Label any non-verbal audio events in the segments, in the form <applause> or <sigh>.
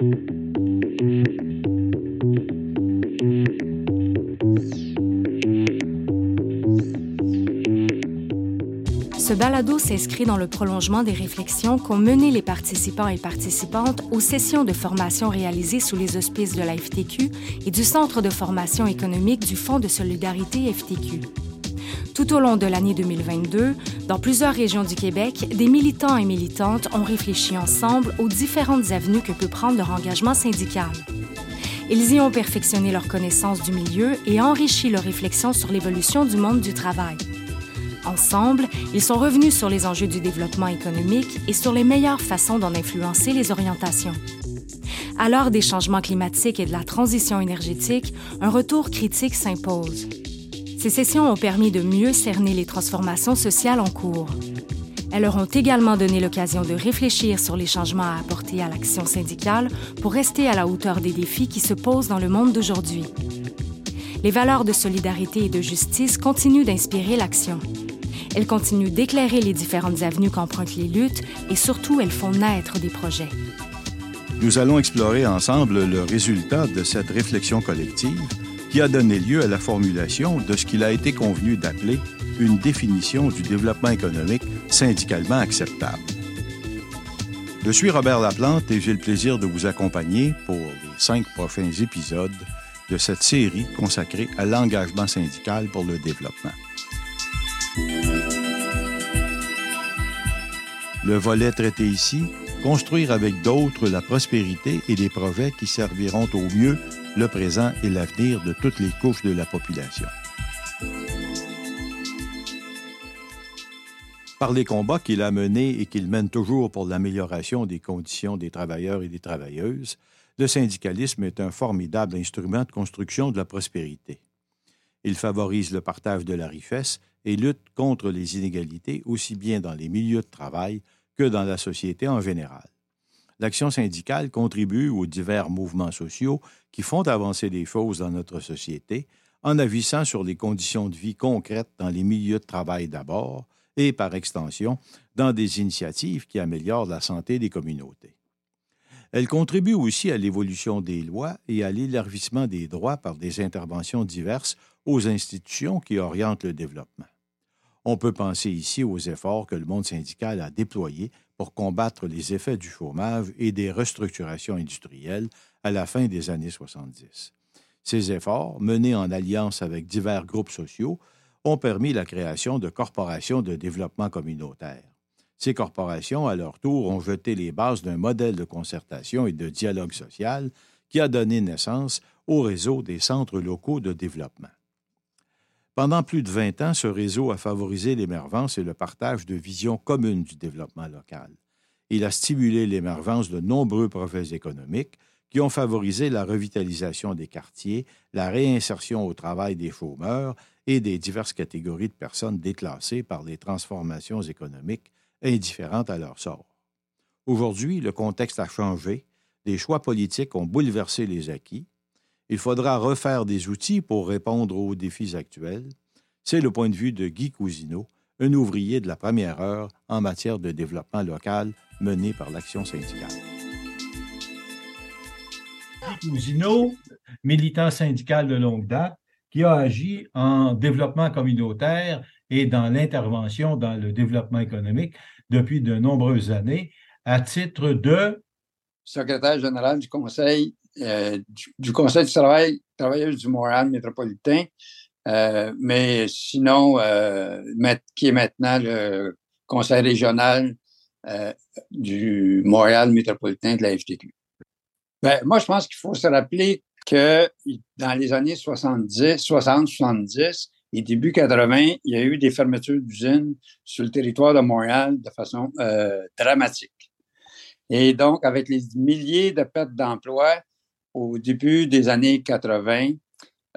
Ce balado s'inscrit dans le prolongement des réflexions qu'ont menées les participants et participantes aux sessions de formation réalisées sous les auspices de la FTQ et du Centre de formation économique du Fonds de solidarité FTQ. Tout au long de l'année 2022, dans plusieurs régions du Québec, des militants et militantes ont réfléchi ensemble aux différentes avenues que peut prendre leur engagement syndical. Ils y ont perfectionné leur connaissance du milieu et enrichi leur réflexion sur l'évolution du monde du travail. Ensemble, ils sont revenus sur les enjeux du développement économique et sur les meilleures façons d'en influencer les orientations. À l'heure des changements climatiques et de la transition énergétique, un retour critique s'impose. Ces sessions ont permis de mieux cerner les transformations sociales en cours. Elles leur ont également donné l'occasion de réfléchir sur les changements à apporter à l'action syndicale pour rester à la hauteur des défis qui se posent dans le monde d'aujourd'hui. Les valeurs de solidarité et de justice continuent d'inspirer l'action. Elles continuent d'éclairer les différentes avenues qu'empruntent les luttes et surtout elles font naître des projets. Nous allons explorer ensemble le résultat de cette réflexion collective qui a donné lieu à la formulation de ce qu'il a été convenu d'appeler une définition du développement économique syndicalement acceptable. Je suis Robert Laplante et j'ai le plaisir de vous accompagner pour les cinq prochains épisodes de cette série consacrée à l'engagement syndical pour le développement. Le volet traité ici, construire avec d'autres la prospérité et des projets qui serviront au mieux le présent et l'avenir de toutes les couches de la population. Par les combats qu'il a menés et qu'il mène toujours pour l'amélioration des conditions des travailleurs et des travailleuses, le syndicalisme est un formidable instrument de construction de la prospérité. Il favorise le partage de la richesse et lutte contre les inégalités aussi bien dans les milieux de travail que dans la société en général. L'action syndicale contribue aux divers mouvements sociaux qui font avancer les choses dans notre société en agissant sur les conditions de vie concrètes dans les milieux de travail d'abord et, par extension, dans des initiatives qui améliorent la santé des communautés. Elle contribue aussi à l'évolution des lois et à l'élargissement des droits par des interventions diverses aux institutions qui orientent le développement. On peut penser ici aux efforts que le monde syndical a déployés pour combattre les effets du chômage et des restructurations industrielles à la fin des années 70. Ces efforts, menés en alliance avec divers groupes sociaux, ont permis la création de corporations de développement communautaire. Ces corporations, à leur tour, ont jeté les bases d'un modèle de concertation et de dialogue social qui a donné naissance au réseau des centres locaux de développement. Pendant plus de 20 ans, ce réseau a favorisé l'émergence et le partage de visions communes du développement local. Il a stimulé l'émergence de nombreux projets économiques qui ont favorisé la revitalisation des quartiers, la réinsertion au travail des chômeurs et des diverses catégories de personnes déclassées par les transformations économiques indifférentes à leur sort. Aujourd'hui, le contexte a changé, les choix politiques ont bouleversé les acquis, il faudra refaire des outils pour répondre aux défis actuels. C'est le point de vue de Guy Cousineau, un ouvrier de la première heure en matière de développement local mené par l'Action syndicale. Guy Cousineau, militant syndical de longue date, qui a agi en développement communautaire et dans l'intervention dans le développement économique depuis de nombreuses années, à titre de secrétaire général du Conseil euh, du, Conseil du travail, du Montréal métropolitain, euh, mais sinon, euh, qui est maintenant le Conseil régional du Montréal métropolitain de la FTQ. Ben, moi, je pense qu'il faut se rappeler que dans les années 70, 60, 70 et début 80, il y a eu des fermetures d'usines sur le territoire de Montréal de façon dramatique. Et donc, avec les milliers de pertes d'emplois, au début des années 80,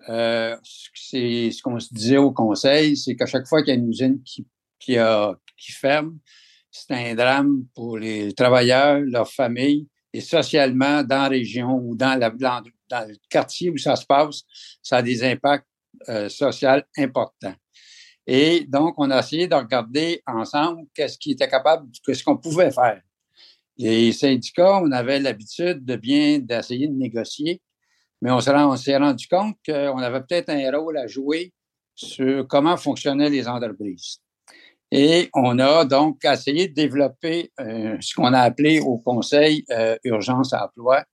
euh, c'est ce qu'on se disait au conseil, c'est qu'à chaque fois qu'il y a une usine qui, qui, qui ferme, c'est un drame pour les travailleurs, leurs familles, et socialement, dans la région ou dans, la, dans, le quartier où ça se passe, ça a des impacts euh, sociaux importants. Et donc, on a essayé de regarder ensemble qu'est-ce qui était capable, qu'est-ce qu'on pouvait faire. Les syndicats, on avait l'habitude de bien d'essayer de négocier, mais on s'est rendu compte qu'on avait peut-être un rôle à jouer sur comment fonctionnaient les entreprises. Et on a donc essayé de développer euh, ce qu'on a appelé au Conseil euh, Urgence Emploi,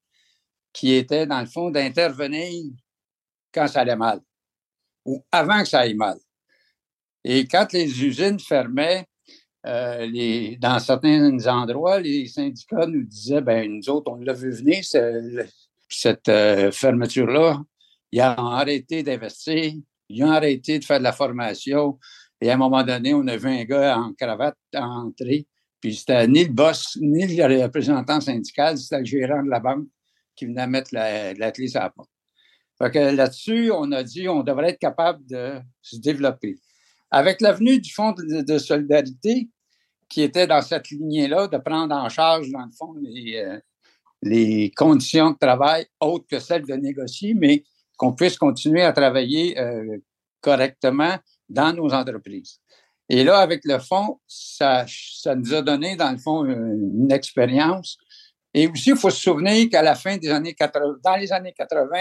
qui était dans le fond d'intervenir quand ça allait mal ou avant que ça aille mal. Et quand les usines fermaient, euh, dans certains endroits, les syndicats nous disaient, ben nous autres, on l'a vu venir, cette euh, fermeture-là. Ils ont arrêté d'investir, ils ont arrêté de faire de la formation. Et à un moment donné, on a vu un gars en cravate entrer, puis c'était ni le boss, ni le représentant syndical, c'était le gérant de la banque qui venait mettre la, la clé sur la porte. Fait que là-dessus, on a dit on devrait être capable de se développer. Avec l'avenue du Fonds de, solidarité, qui était dans cette lignée-là, de prendre en charge, dans le fond, les, euh, les conditions de travail autres que celles de négocier, mais qu'on puisse continuer à travailler euh, correctement dans nos entreprises. Et là, avec le fonds, ça, ça nous a donné, dans le fond, une, expérience. Et aussi, il faut se souvenir qu'à la fin des années 80, dans les années 80,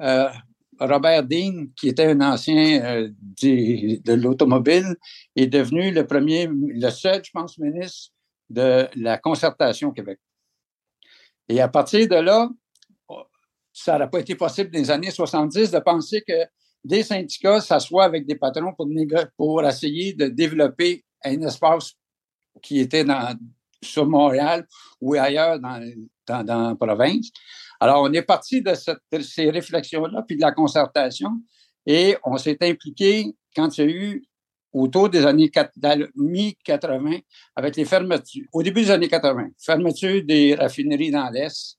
euh, Robert Dean, qui était un ancien euh, de l'automobile, est devenu le premier, le seul, je pense, ministre de la concertation Québec. Et à partir de là, ça n'aurait pas été possible dans les années 70 de penser que des syndicats s'assoient avec des patrons pour, essayer de développer un espace qui était sur Montréal ou ailleurs dans, dans, dans la province. Alors, on est parti de, ces réflexions-là, puis de la concertation, et on s'est impliqué quand il y a eu, autour des années mi-80, avec les fermetures, au début des années 80, fermeture des raffineries dans l'Est,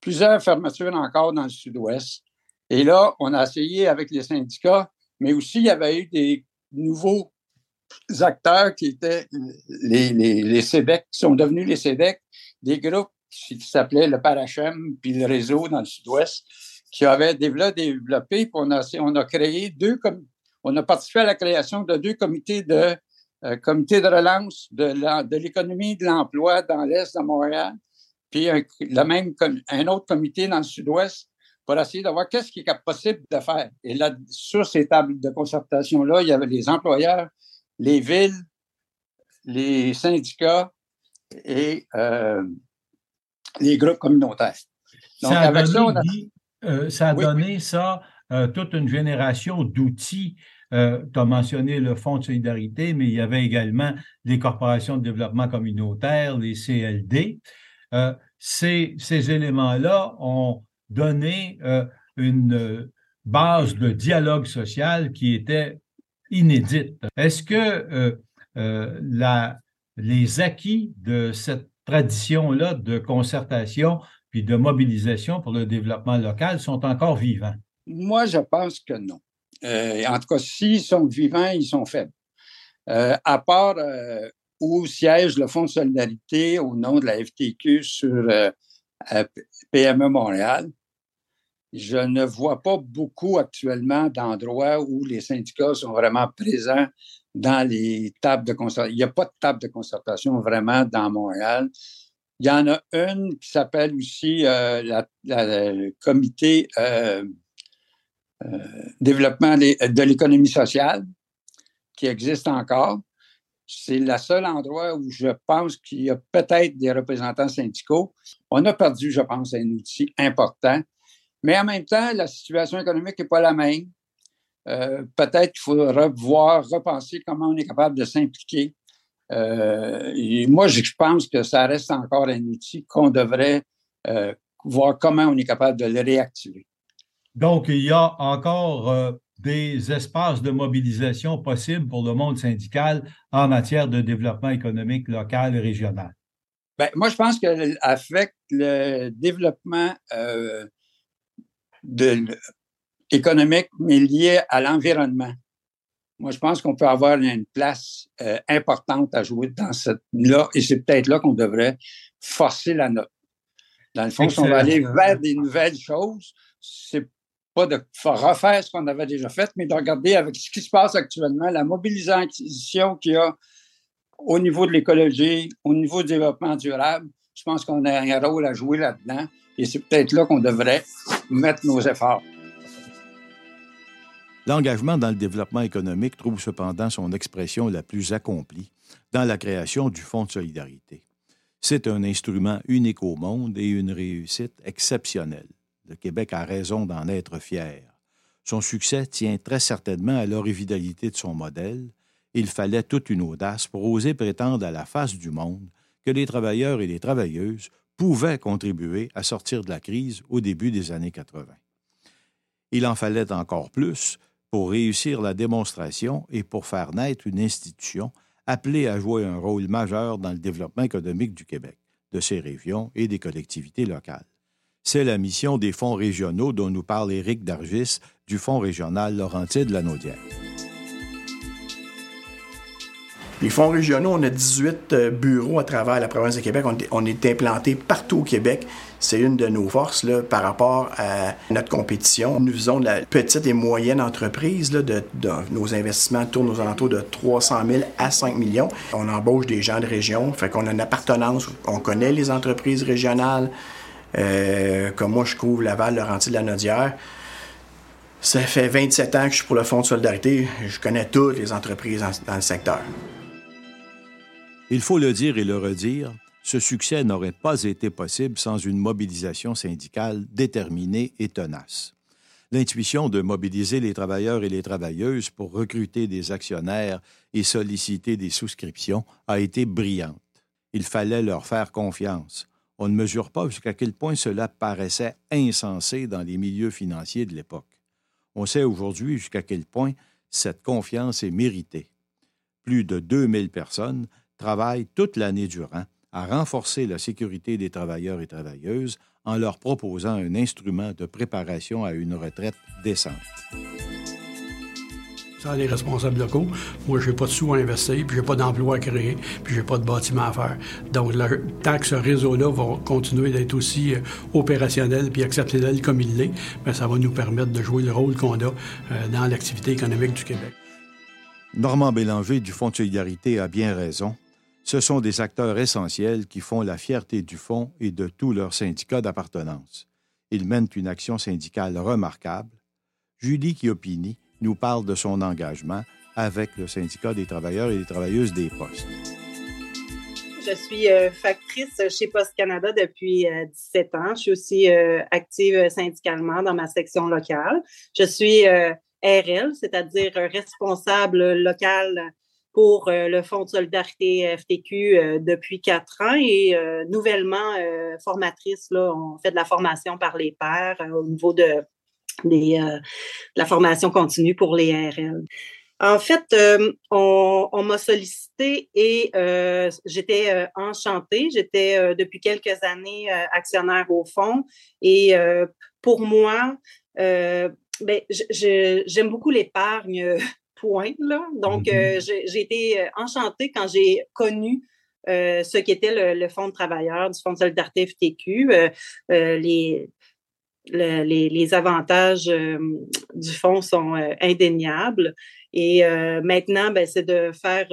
plusieurs fermetures encore dans le Sud-Ouest. Et là, on a essayé avec les syndicats, mais aussi il y avait eu des nouveaux acteurs qui étaient les, les, qui sont devenus les CEDEC, des groupes qui s'appelait le Parachem, puis le réseau dans le sud-ouest, qui avait développé, on a, créé deux, on a participé à la création de deux comités de, euh, de relance de l'économie de l'emploi dans l'Est de Montréal, puis un, même, un autre comité dans le sud-ouest pour essayer de voir qu'est-ce qui est possible de faire. Et là, sur ces tables de concertation-là, il y avait les employeurs, les villes, les syndicats et euh, les groupes communautaires. Donc, ça a donné, ça, a donné ça, toute une génération d'outils. Euh, tu as mentionné le Fonds de solidarité, mais il y avait également les corporations de développement communautaire, les CLD. Euh, ces, ces éléments-là ont donné euh, une base de dialogue social qui était inédite. Est-ce que la, les acquis de cette traditions-là de concertation puis de mobilisation pour le développement local sont encore vivants? Moi, je pense que non. Euh, en tout cas, s'ils sont vivants, ils sont faibles. Euh, à part euh, où siège le Fonds de solidarité au nom de la FTQ sur PME Montréal, je ne vois pas beaucoup actuellement d'endroits où les syndicats sont vraiment présents dans les tables de concertation. Il n'y a pas de table de concertation vraiment dans Montréal. Il y en a une qui s'appelle aussi euh, le comité euh, euh, développement de l'économie sociale qui existe encore. C'est le seul endroit où je pense qu'il y a peut-être des représentants syndicaux. On a perdu, je pense, un outil important. Mais en même temps, la situation économique n'est pas la même. Euh, peut-être qu'il faut revoir, repenser comment on est capable de s'impliquer. Euh, moi, je pense que ça reste encore un outil qu'on devrait euh, voir comment on est capable de le réactiver. Donc, il y a encore des espaces de mobilisation possibles pour le monde syndical en matière de développement économique local et régional. Bien, moi, je pense qu'avec le développement de, économique, mais lié à l'environnement. Moi, je pense qu'on peut avoir une place euh, importante à jouer dans cette là, et c'est peut-être là qu'on devrait forcer la note. Dans le fond, si on va aller vers des nouvelles choses, c'est pas de refaire ce qu'on avait déjà fait, mais de regarder avec ce qui se passe actuellement, la mobilisation qu'il y a au niveau de l'écologie, au niveau du développement durable, je pense qu'on a un rôle à jouer là-dedans et c'est peut-être là qu'on devrait mettre nos efforts. L'engagement dans le développement économique trouve cependant son expression la plus accomplie dans la création du Fonds de solidarité. C'est un instrument unique au monde et une réussite exceptionnelle. Le Québec a raison d'en être fier. Son succès tient très certainement à l'originalité de son modèle. Il fallait toute une audace pour oser prétendre à la face du monde que les travailleurs et les travailleuses pouvaient contribuer à sortir de la crise au début des années 80. Il en fallait encore plus pour réussir la démonstration et pour faire naître une institution appelée à jouer un rôle majeur dans le développement économique du Québec, de ses régions et des collectivités locales. C'est la mission des fonds régionaux dont nous parle Éric Dargis du Fonds régional Laurentide-Lanaudière. Les fonds régionaux, on a 18 euh, bureaux à travers la province de Québec. On est implanté partout au Québec. C'est une de nos forces là, par rapport à notre compétition. Nous faisons de la petite et moyenne entreprise. Là, de, nos investissements tournent aux alentours de 300 000 à 5 millions. On embauche des gens de région, fait qu'on a une appartenance. On connaît les entreprises régionales. Euh, comme moi, je couvre Laval, Laurentides, la Nodière. Ça fait 27 ans que je suis pour le Fonds de solidarité. Je connais toutes les entreprises dans le secteur. Il faut le dire et le redire, ce succès n'aurait pas été possible sans une mobilisation syndicale déterminée et tenace. L'intuition de mobiliser les travailleurs et les travailleuses pour recruter des actionnaires et solliciter des souscriptions a été brillante. Il fallait leur faire confiance. On ne mesure pas jusqu'à quel point cela paraissait insensé dans les milieux financiers de l'époque. On sait aujourd'hui jusqu'à quel point cette confiance est méritée. Plus de 2000 personnes travaille toute l'année durant à renforcer la sécurité des travailleurs et travailleuses en leur proposant un instrument de préparation à une retraite décente. Ça, les responsables locaux, moi, je n'ai pas de sous à investir, puis je n'ai pas d'emploi à créer, puis je n'ai pas de bâtiment à faire. Donc, tant que ce réseau-là va continuer d'être aussi euh, opérationnel puis exceptionnel comme il l'est, ben, ça va nous permettre de jouer le rôle qu'on a euh, dans l'activité économique du Québec. Normand Bélanger du Fonds de solidarité a bien raison. Ce sont des acteurs essentiels qui font la fierté du Fonds et de tous leurs syndicats d'appartenance. Ils mènent une action syndicale remarquable. Julie Chiopini nous parle de son engagement avec le syndicat des travailleurs et des travailleuses des postes. Je suis euh, factrice chez Poste Canada depuis 17 euh, ans. Je suis aussi euh, active syndicalement dans ma section locale. Je suis RL, c'est-à-dire responsable local pour euh, le Fonds de solidarité FTQ euh, depuis quatre ans et euh, nouvellement formatrice. Là, on fait de la formation par les pairs au niveau de, la formation continue pour les RL. En fait, on, m'a sollicité et j'étais enchantée. J'étais depuis quelques années actionnaire au fond et pour moi, ben, j'aime beaucoup l'épargne Là. Donc, mm-hmm. euh, j'ai été euh, enchantée quand j'ai connu euh, ce qu'était le, Fonds de travailleurs du Fonds de solidarité FTQ, les, les, avantages du fonds sont indéniables. Et maintenant, ben, c'est de faire,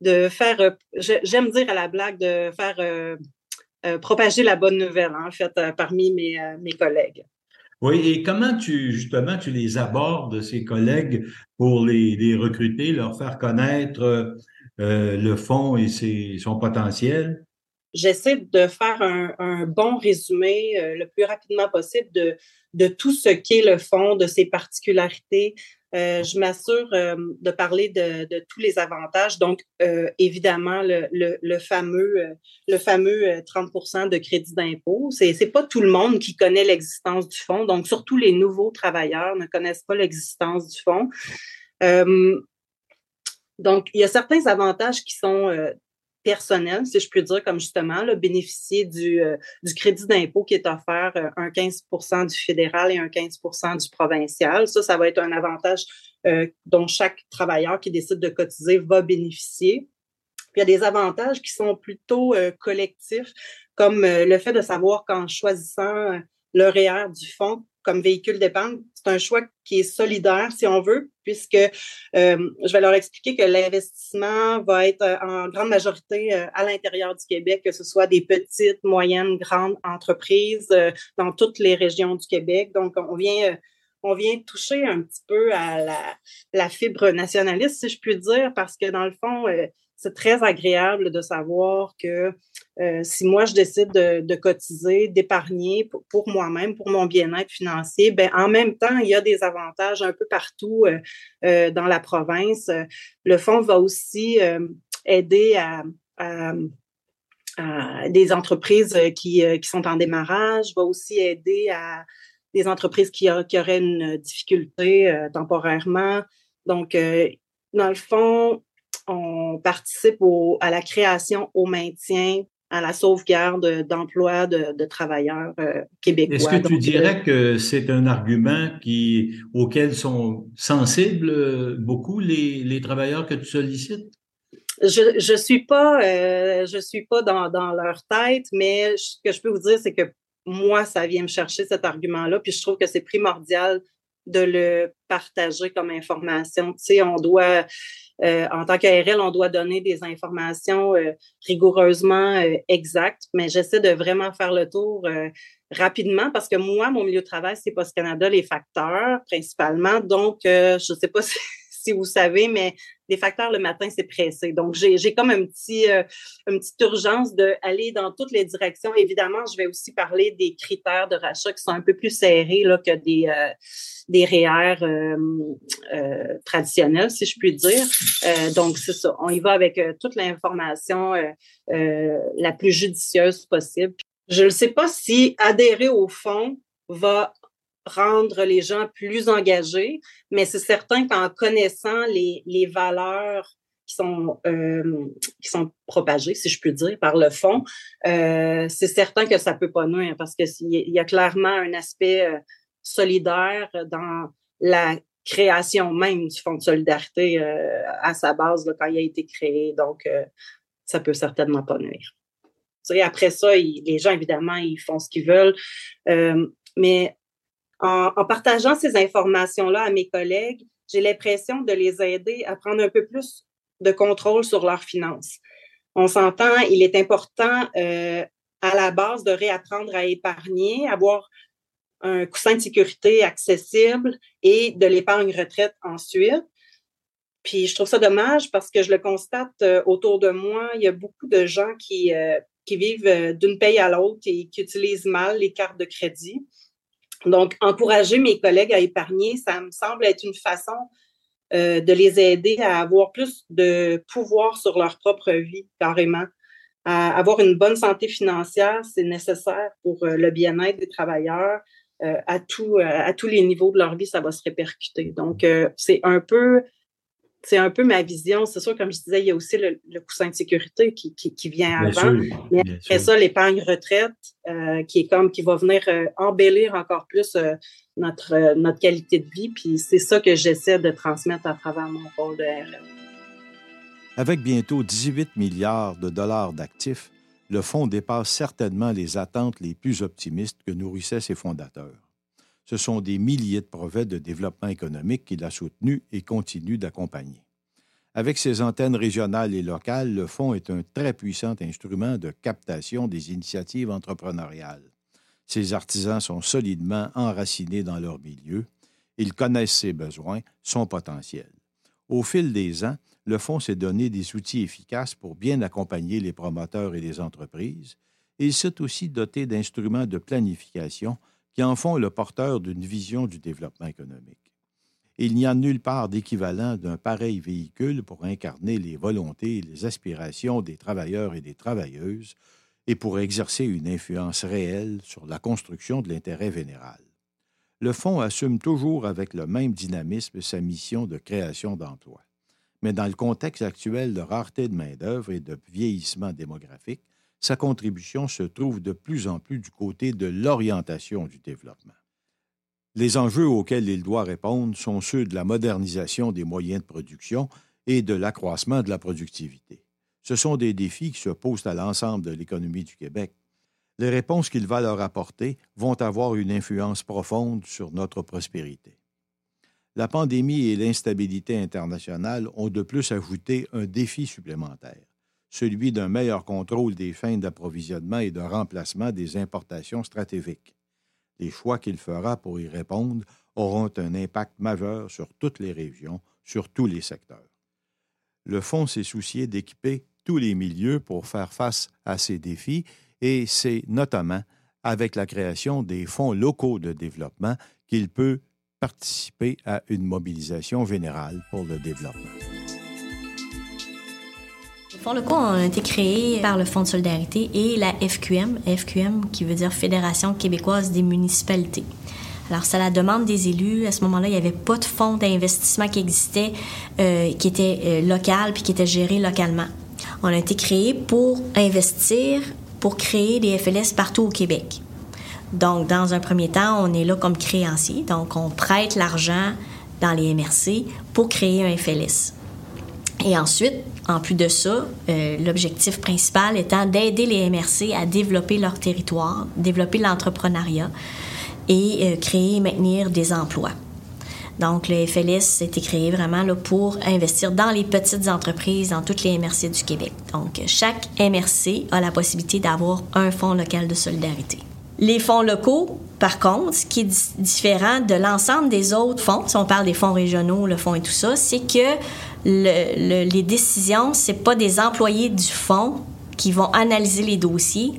de faire j'aime dire à la blague, de faire propager la bonne nouvelle, en fait, parmi mes, mes collègues. Oui, et comment tu, justement, tu les abordes, ces collègues, pour les, recruter, leur faire connaître euh, le fonds et son potentiel? J'essaie de faire un, bon résumé euh, le plus rapidement possible de, de tout ce qu'est le fonds, de ses particularités, euh, je m'assure euh, de parler de, tous les avantages. Donc, euh, évidemment, le, fameux, le fameux 30% de crédit d'impôt. Ce n'est pas tout le monde qui connaît l'existence du fonds. Donc, surtout les nouveaux travailleurs ne connaissent pas l'existence du fonds. donc, il y a certains avantages qui sont personnel, si je puis dire, comme justement, bénéficier du, euh, du crédit d'impôt qui est offert, euh, un 15 du fédéral et un 15 du provincial. Ça, ça va être un avantage euh, dont chaque travailleur qui décide de cotiser va bénéficier. Il y a des avantages qui sont plutôt collectifs, comme le fait de savoir qu'en choisissant REER du fonds, comme véhicule d'épargne, c'est un choix qui est solidaire, si on veut, puisque euh, je vais leur expliquer que l'investissement va être euh, en grande majorité euh, à l'intérieur du Québec, que ce soit des petites, moyennes, grandes entreprises dans toutes les régions du Québec. Donc, on vient on vient toucher un petit peu à la, la, fibre nationaliste, si je puis dire, parce que dans le fond, c'est très agréable de savoir que euh, si moi je décide de, cotiser, d'épargner pour, moi-même, pour mon bien-être financier, ben en même temps, il y a des avantages un peu partout euh, euh, dans la province. Le fonds va aussi aider à, des entreprises qui, qui, sont en démarrage, va aussi aider à des entreprises qui, qui auraient une difficulté temporairement. Donc, dans le fond, on participe à la création, au maintien, à la sauvegarde d'emplois de, travailleurs euh, québécois. Est-ce que tu euh, dirais que c'est un argument qui, auquel sont sensibles euh, beaucoup les, travailleurs que tu sollicites? Je je suis pas je suis pas dans, dans, leur tête, mais ce que je peux vous dire, c'est que moi, ça vient me chercher cet argument-là, puis je trouve que c'est primordial de le partager comme information. Tu sais, on doit euh, en tant qu'ARL, on doit donner des informations euh, rigoureusement euh, exactes, mais j'essaie de vraiment faire le tour rapidement parce que moi, mon milieu de travail, c'est Post Canada, les facteurs principalement. Donc, je ne sais pas <laughs> si, vous savez, mais les facteurs le matin, c'est pressé. Donc, j'ai comme un petit, une petite urgence d'aller dans toutes les directions. Évidemment, je vais aussi parler des critères de rachat qui sont un peu plus serrés là, que des des REER euh, euh, traditionnels, si je puis dire. Euh, donc, c'est ça. On y va avec toute l'information la plus judicieuse possible. Je ne sais pas si adhérer au fond va rendre les gens plus engagés, mais c'est certain qu'en connaissant les, les valeurs qui sont qui sont propagées, si je puis dire, par le fond, c'est certain que ça peut pas nuire parce que il y a clairement un aspect solidaire dans la création même du Fonds de solidarité euh, à sa base quand il a été créé. Donc, euh, ça peut certainement pas nuire. après ça, les gens, évidemment, ils font ce qu'ils veulent. Euh, mais en, partageant ces informations-là à mes collègues, j'ai l'impression de les aider à prendre un peu plus de contrôle sur leurs finances. On s'entend, il est important à la base de réapprendre à épargner, avoir un coussin de sécurité accessible et de l'épargne retraite ensuite. Puis je trouve ça dommage parce que je le constate euh, autour de moi, il y a beaucoup de gens qui, euh, qui vivent euh, d'une paye à l'autre et qui utilisent mal les cartes de crédit. Donc, encourager mes collègues à épargner, ça me semble être une façon de les aider à avoir plus de pouvoir sur leur propre vie, carrément. À avoir une bonne santé financière, c'est nécessaire pour le bien-être des travailleurs, euh, à, euh, à tous les niveaux de leur vie, ça va se répercuter. Donc, euh, c'est un peu c'est un peu ma vision. C'est sûr, comme je disais, il y a aussi le, coussin de sécurité qui, qui, vient avant. mais après ça, l'épargne retraite, qui est comme qui va venir embellir encore plus notre, notre qualité de vie. Puis c'est ça que j'essaie de transmettre à travers mon rôle de RM. Avec bientôt 18 milliards de dollars d'actifs, le fonds dépasse certainement les attentes les plus optimistes que nourrissaient ses fondateurs. Ce sont des milliers de projets de développement économique qu'il a soutenus et continue d'accompagner. Avec ses antennes régionales et locales, le fonds est un très puissant instrument de captation des initiatives entrepreneuriales. Ses artisans sont solidement enracinés dans leur milieu. Ils connaissent ses besoins, son potentiel. Au fil des ans, le Fonds s'est donné des outils efficaces pour bien accompagner les promoteurs et les entreprises, il s'est aussi doté d'instruments de planification qui en font le porteur d'une vision du développement économique. il n'y a nulle part d'équivalent d'un pareil véhicule pour incarner les volontés et les aspirations des travailleurs et des travailleuses et pour exercer une influence réelle sur la construction de l'intérêt général. Le Fonds assume toujours avec le même dynamisme sa mission de création d'emplois mais dans le contexte actuel de rareté de main-d'œuvre et de vieillissement démographique, sa contribution se trouve de plus en plus du côté de l'orientation du développement. Les enjeux auxquels il doit répondre sont ceux de la modernisation des moyens de production et de l'accroissement de la productivité. Ce sont des défis qui se posent à l'ensemble de l'économie du Québec, les réponses qu'il va leur apporter vont avoir une influence profonde sur notre prospérité. La pandémie et l'instabilité internationale ont de plus ajouté un défi supplémentaire, celui d'un meilleur contrôle des fins d'approvisionnement et de remplacement des importations stratégiques. Les choix qu'il fera pour y répondre auront un impact majeur sur toutes les régions, sur tous les secteurs. Le Fonds s'est soucié d'équiper tous les milieux pour faire face à ces défis et c'est notamment avec la création des fonds locaux de développement qu'il peut participer à une mobilisation générale pour le développement. Les fonds locaux ont été créés par le Fonds de solidarité et la FQM, FQM qui veut dire Fédération québécoise des municipalités. Alors, c'est la demande des élus. À ce moment-là, il n'y avait pas de fonds d'investissement qui existait, euh, qui était euh, local puis qui était géré localement. On a été créé pour investir, pour créer des FLS partout au Québec. Donc, dans un premier temps, on est là comme créancier. Donc, on prête l'argent dans les MRC pour créer un FLS. Et ensuite, en plus de ça, euh, l'objectif principal étant d'aider les MRC à développer leur territoire, développer l'entrepreneuriat et euh, créer et maintenir des emplois. Donc, le FLS a été créé vraiment là, pour investir dans les petites entreprises, dans toutes les MRC du Québec. Donc, chaque MRC a la possibilité d'avoir un fonds local de solidarité. Les fonds locaux, par contre, ce qui est différent de l'ensemble des autres fonds, si on parle des fonds régionaux, le fonds et tout ça, c'est que le, les décisions, c'est pas des employés du fonds qui vont analyser les dossiers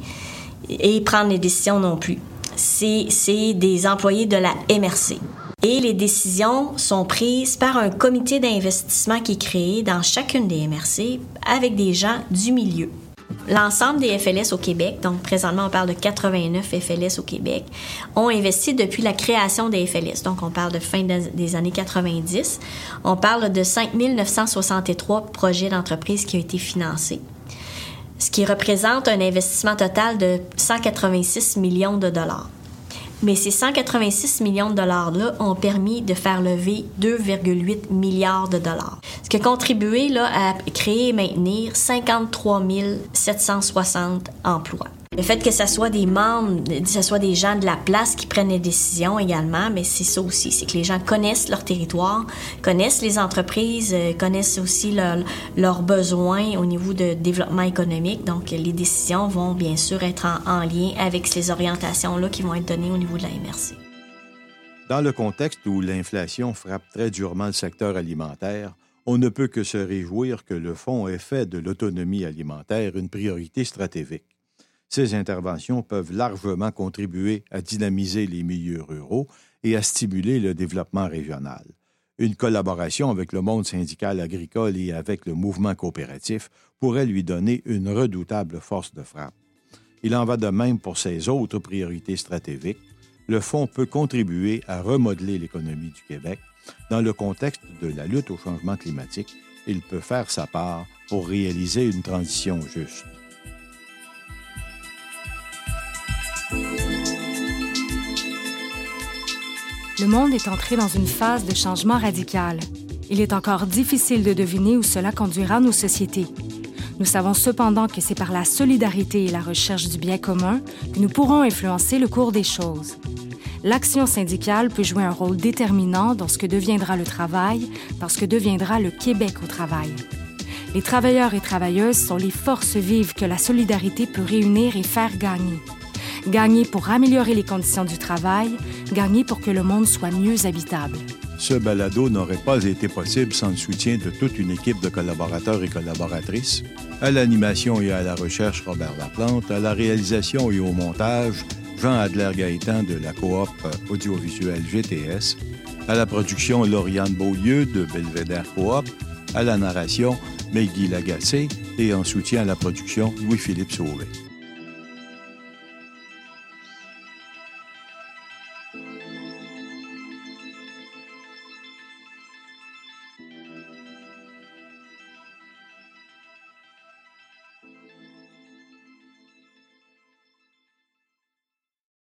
et prendre les décisions non plus. C'est des employés de la MRC. Et les décisions sont prises par un comité d'investissement qui est créé dans chacune des MRC avec des gens du milieu. L'ensemble des FLS au Québec, donc présentement on parle de 89 FLS au Québec, ont investi depuis la création des FLS. Donc on parle de fin des années 90. On parle de 5 963 projets d'entreprise qui ont été financés, ce qui représente un investissement total de 186 millions de dollars. Mais ces 186 millions de dollars-là ont permis de faire lever 2,8 milliards de dollars. Ce qui a contribué là, à créer et maintenir 53 760 emplois. Le fait que ce soit des membres, que ce soit des gens de la place qui prennent les décisions également, mais c'est ça aussi, c'est que les gens connaissent leur territoire, connaissent les entreprises, euh, connaissent aussi leurs besoins au niveau de développement économique. Donc, les décisions vont bien sûr être en, en lien avec ces orientations-là qui vont être données au niveau de la MRC. Dans le contexte où l'inflation frappe très durement le secteur alimentaire, on ne peut que se réjouir que le Fonds ait fait de l'autonomie alimentaire une priorité stratégique. Ces interventions peuvent largement contribuer à dynamiser les milieux ruraux et à stimuler le développement régional. Une collaboration avec le monde syndical agricole et avec le mouvement coopératif pourrait lui donner une redoutable force de frappe. Il en va de même pour ses autres priorités stratégiques. Le Fonds peut contribuer à remodeler l'économie du Québec. Dans le contexte de la lutte au changement climatique, il peut faire sa part pour réaliser une transition juste. Le monde est entré dans une phase de changement radical. Il est encore difficile de deviner où cela conduira nos sociétés. Nous savons cependant que c'est par la solidarité et la recherche du bien commun que nous pourrons influencer le cours des choses. L'action syndicale peut jouer un rôle déterminant dans ce que deviendra le travail, dans ce que deviendra le Québec au travail. Les travailleurs et travailleuses sont les forces vives que la solidarité peut réunir et faire gagner. Gagner pour améliorer les conditions du travail, gagner pour que le monde soit mieux habitable. Ce balado n'aurait pas été possible sans le soutien de toute une équipe de collaborateurs et collaboratrices. À l'animation et à la recherche, Robert Laplante. À la réalisation et au montage, Jean Adler-Gaëtan de la coop audiovisuelle GTS. À la production, Lauriane Beaulieu de Belvédère Coop. À la narration, Maggie Lagacé. Et en soutien à la production, Louis-Philippe Sauvé.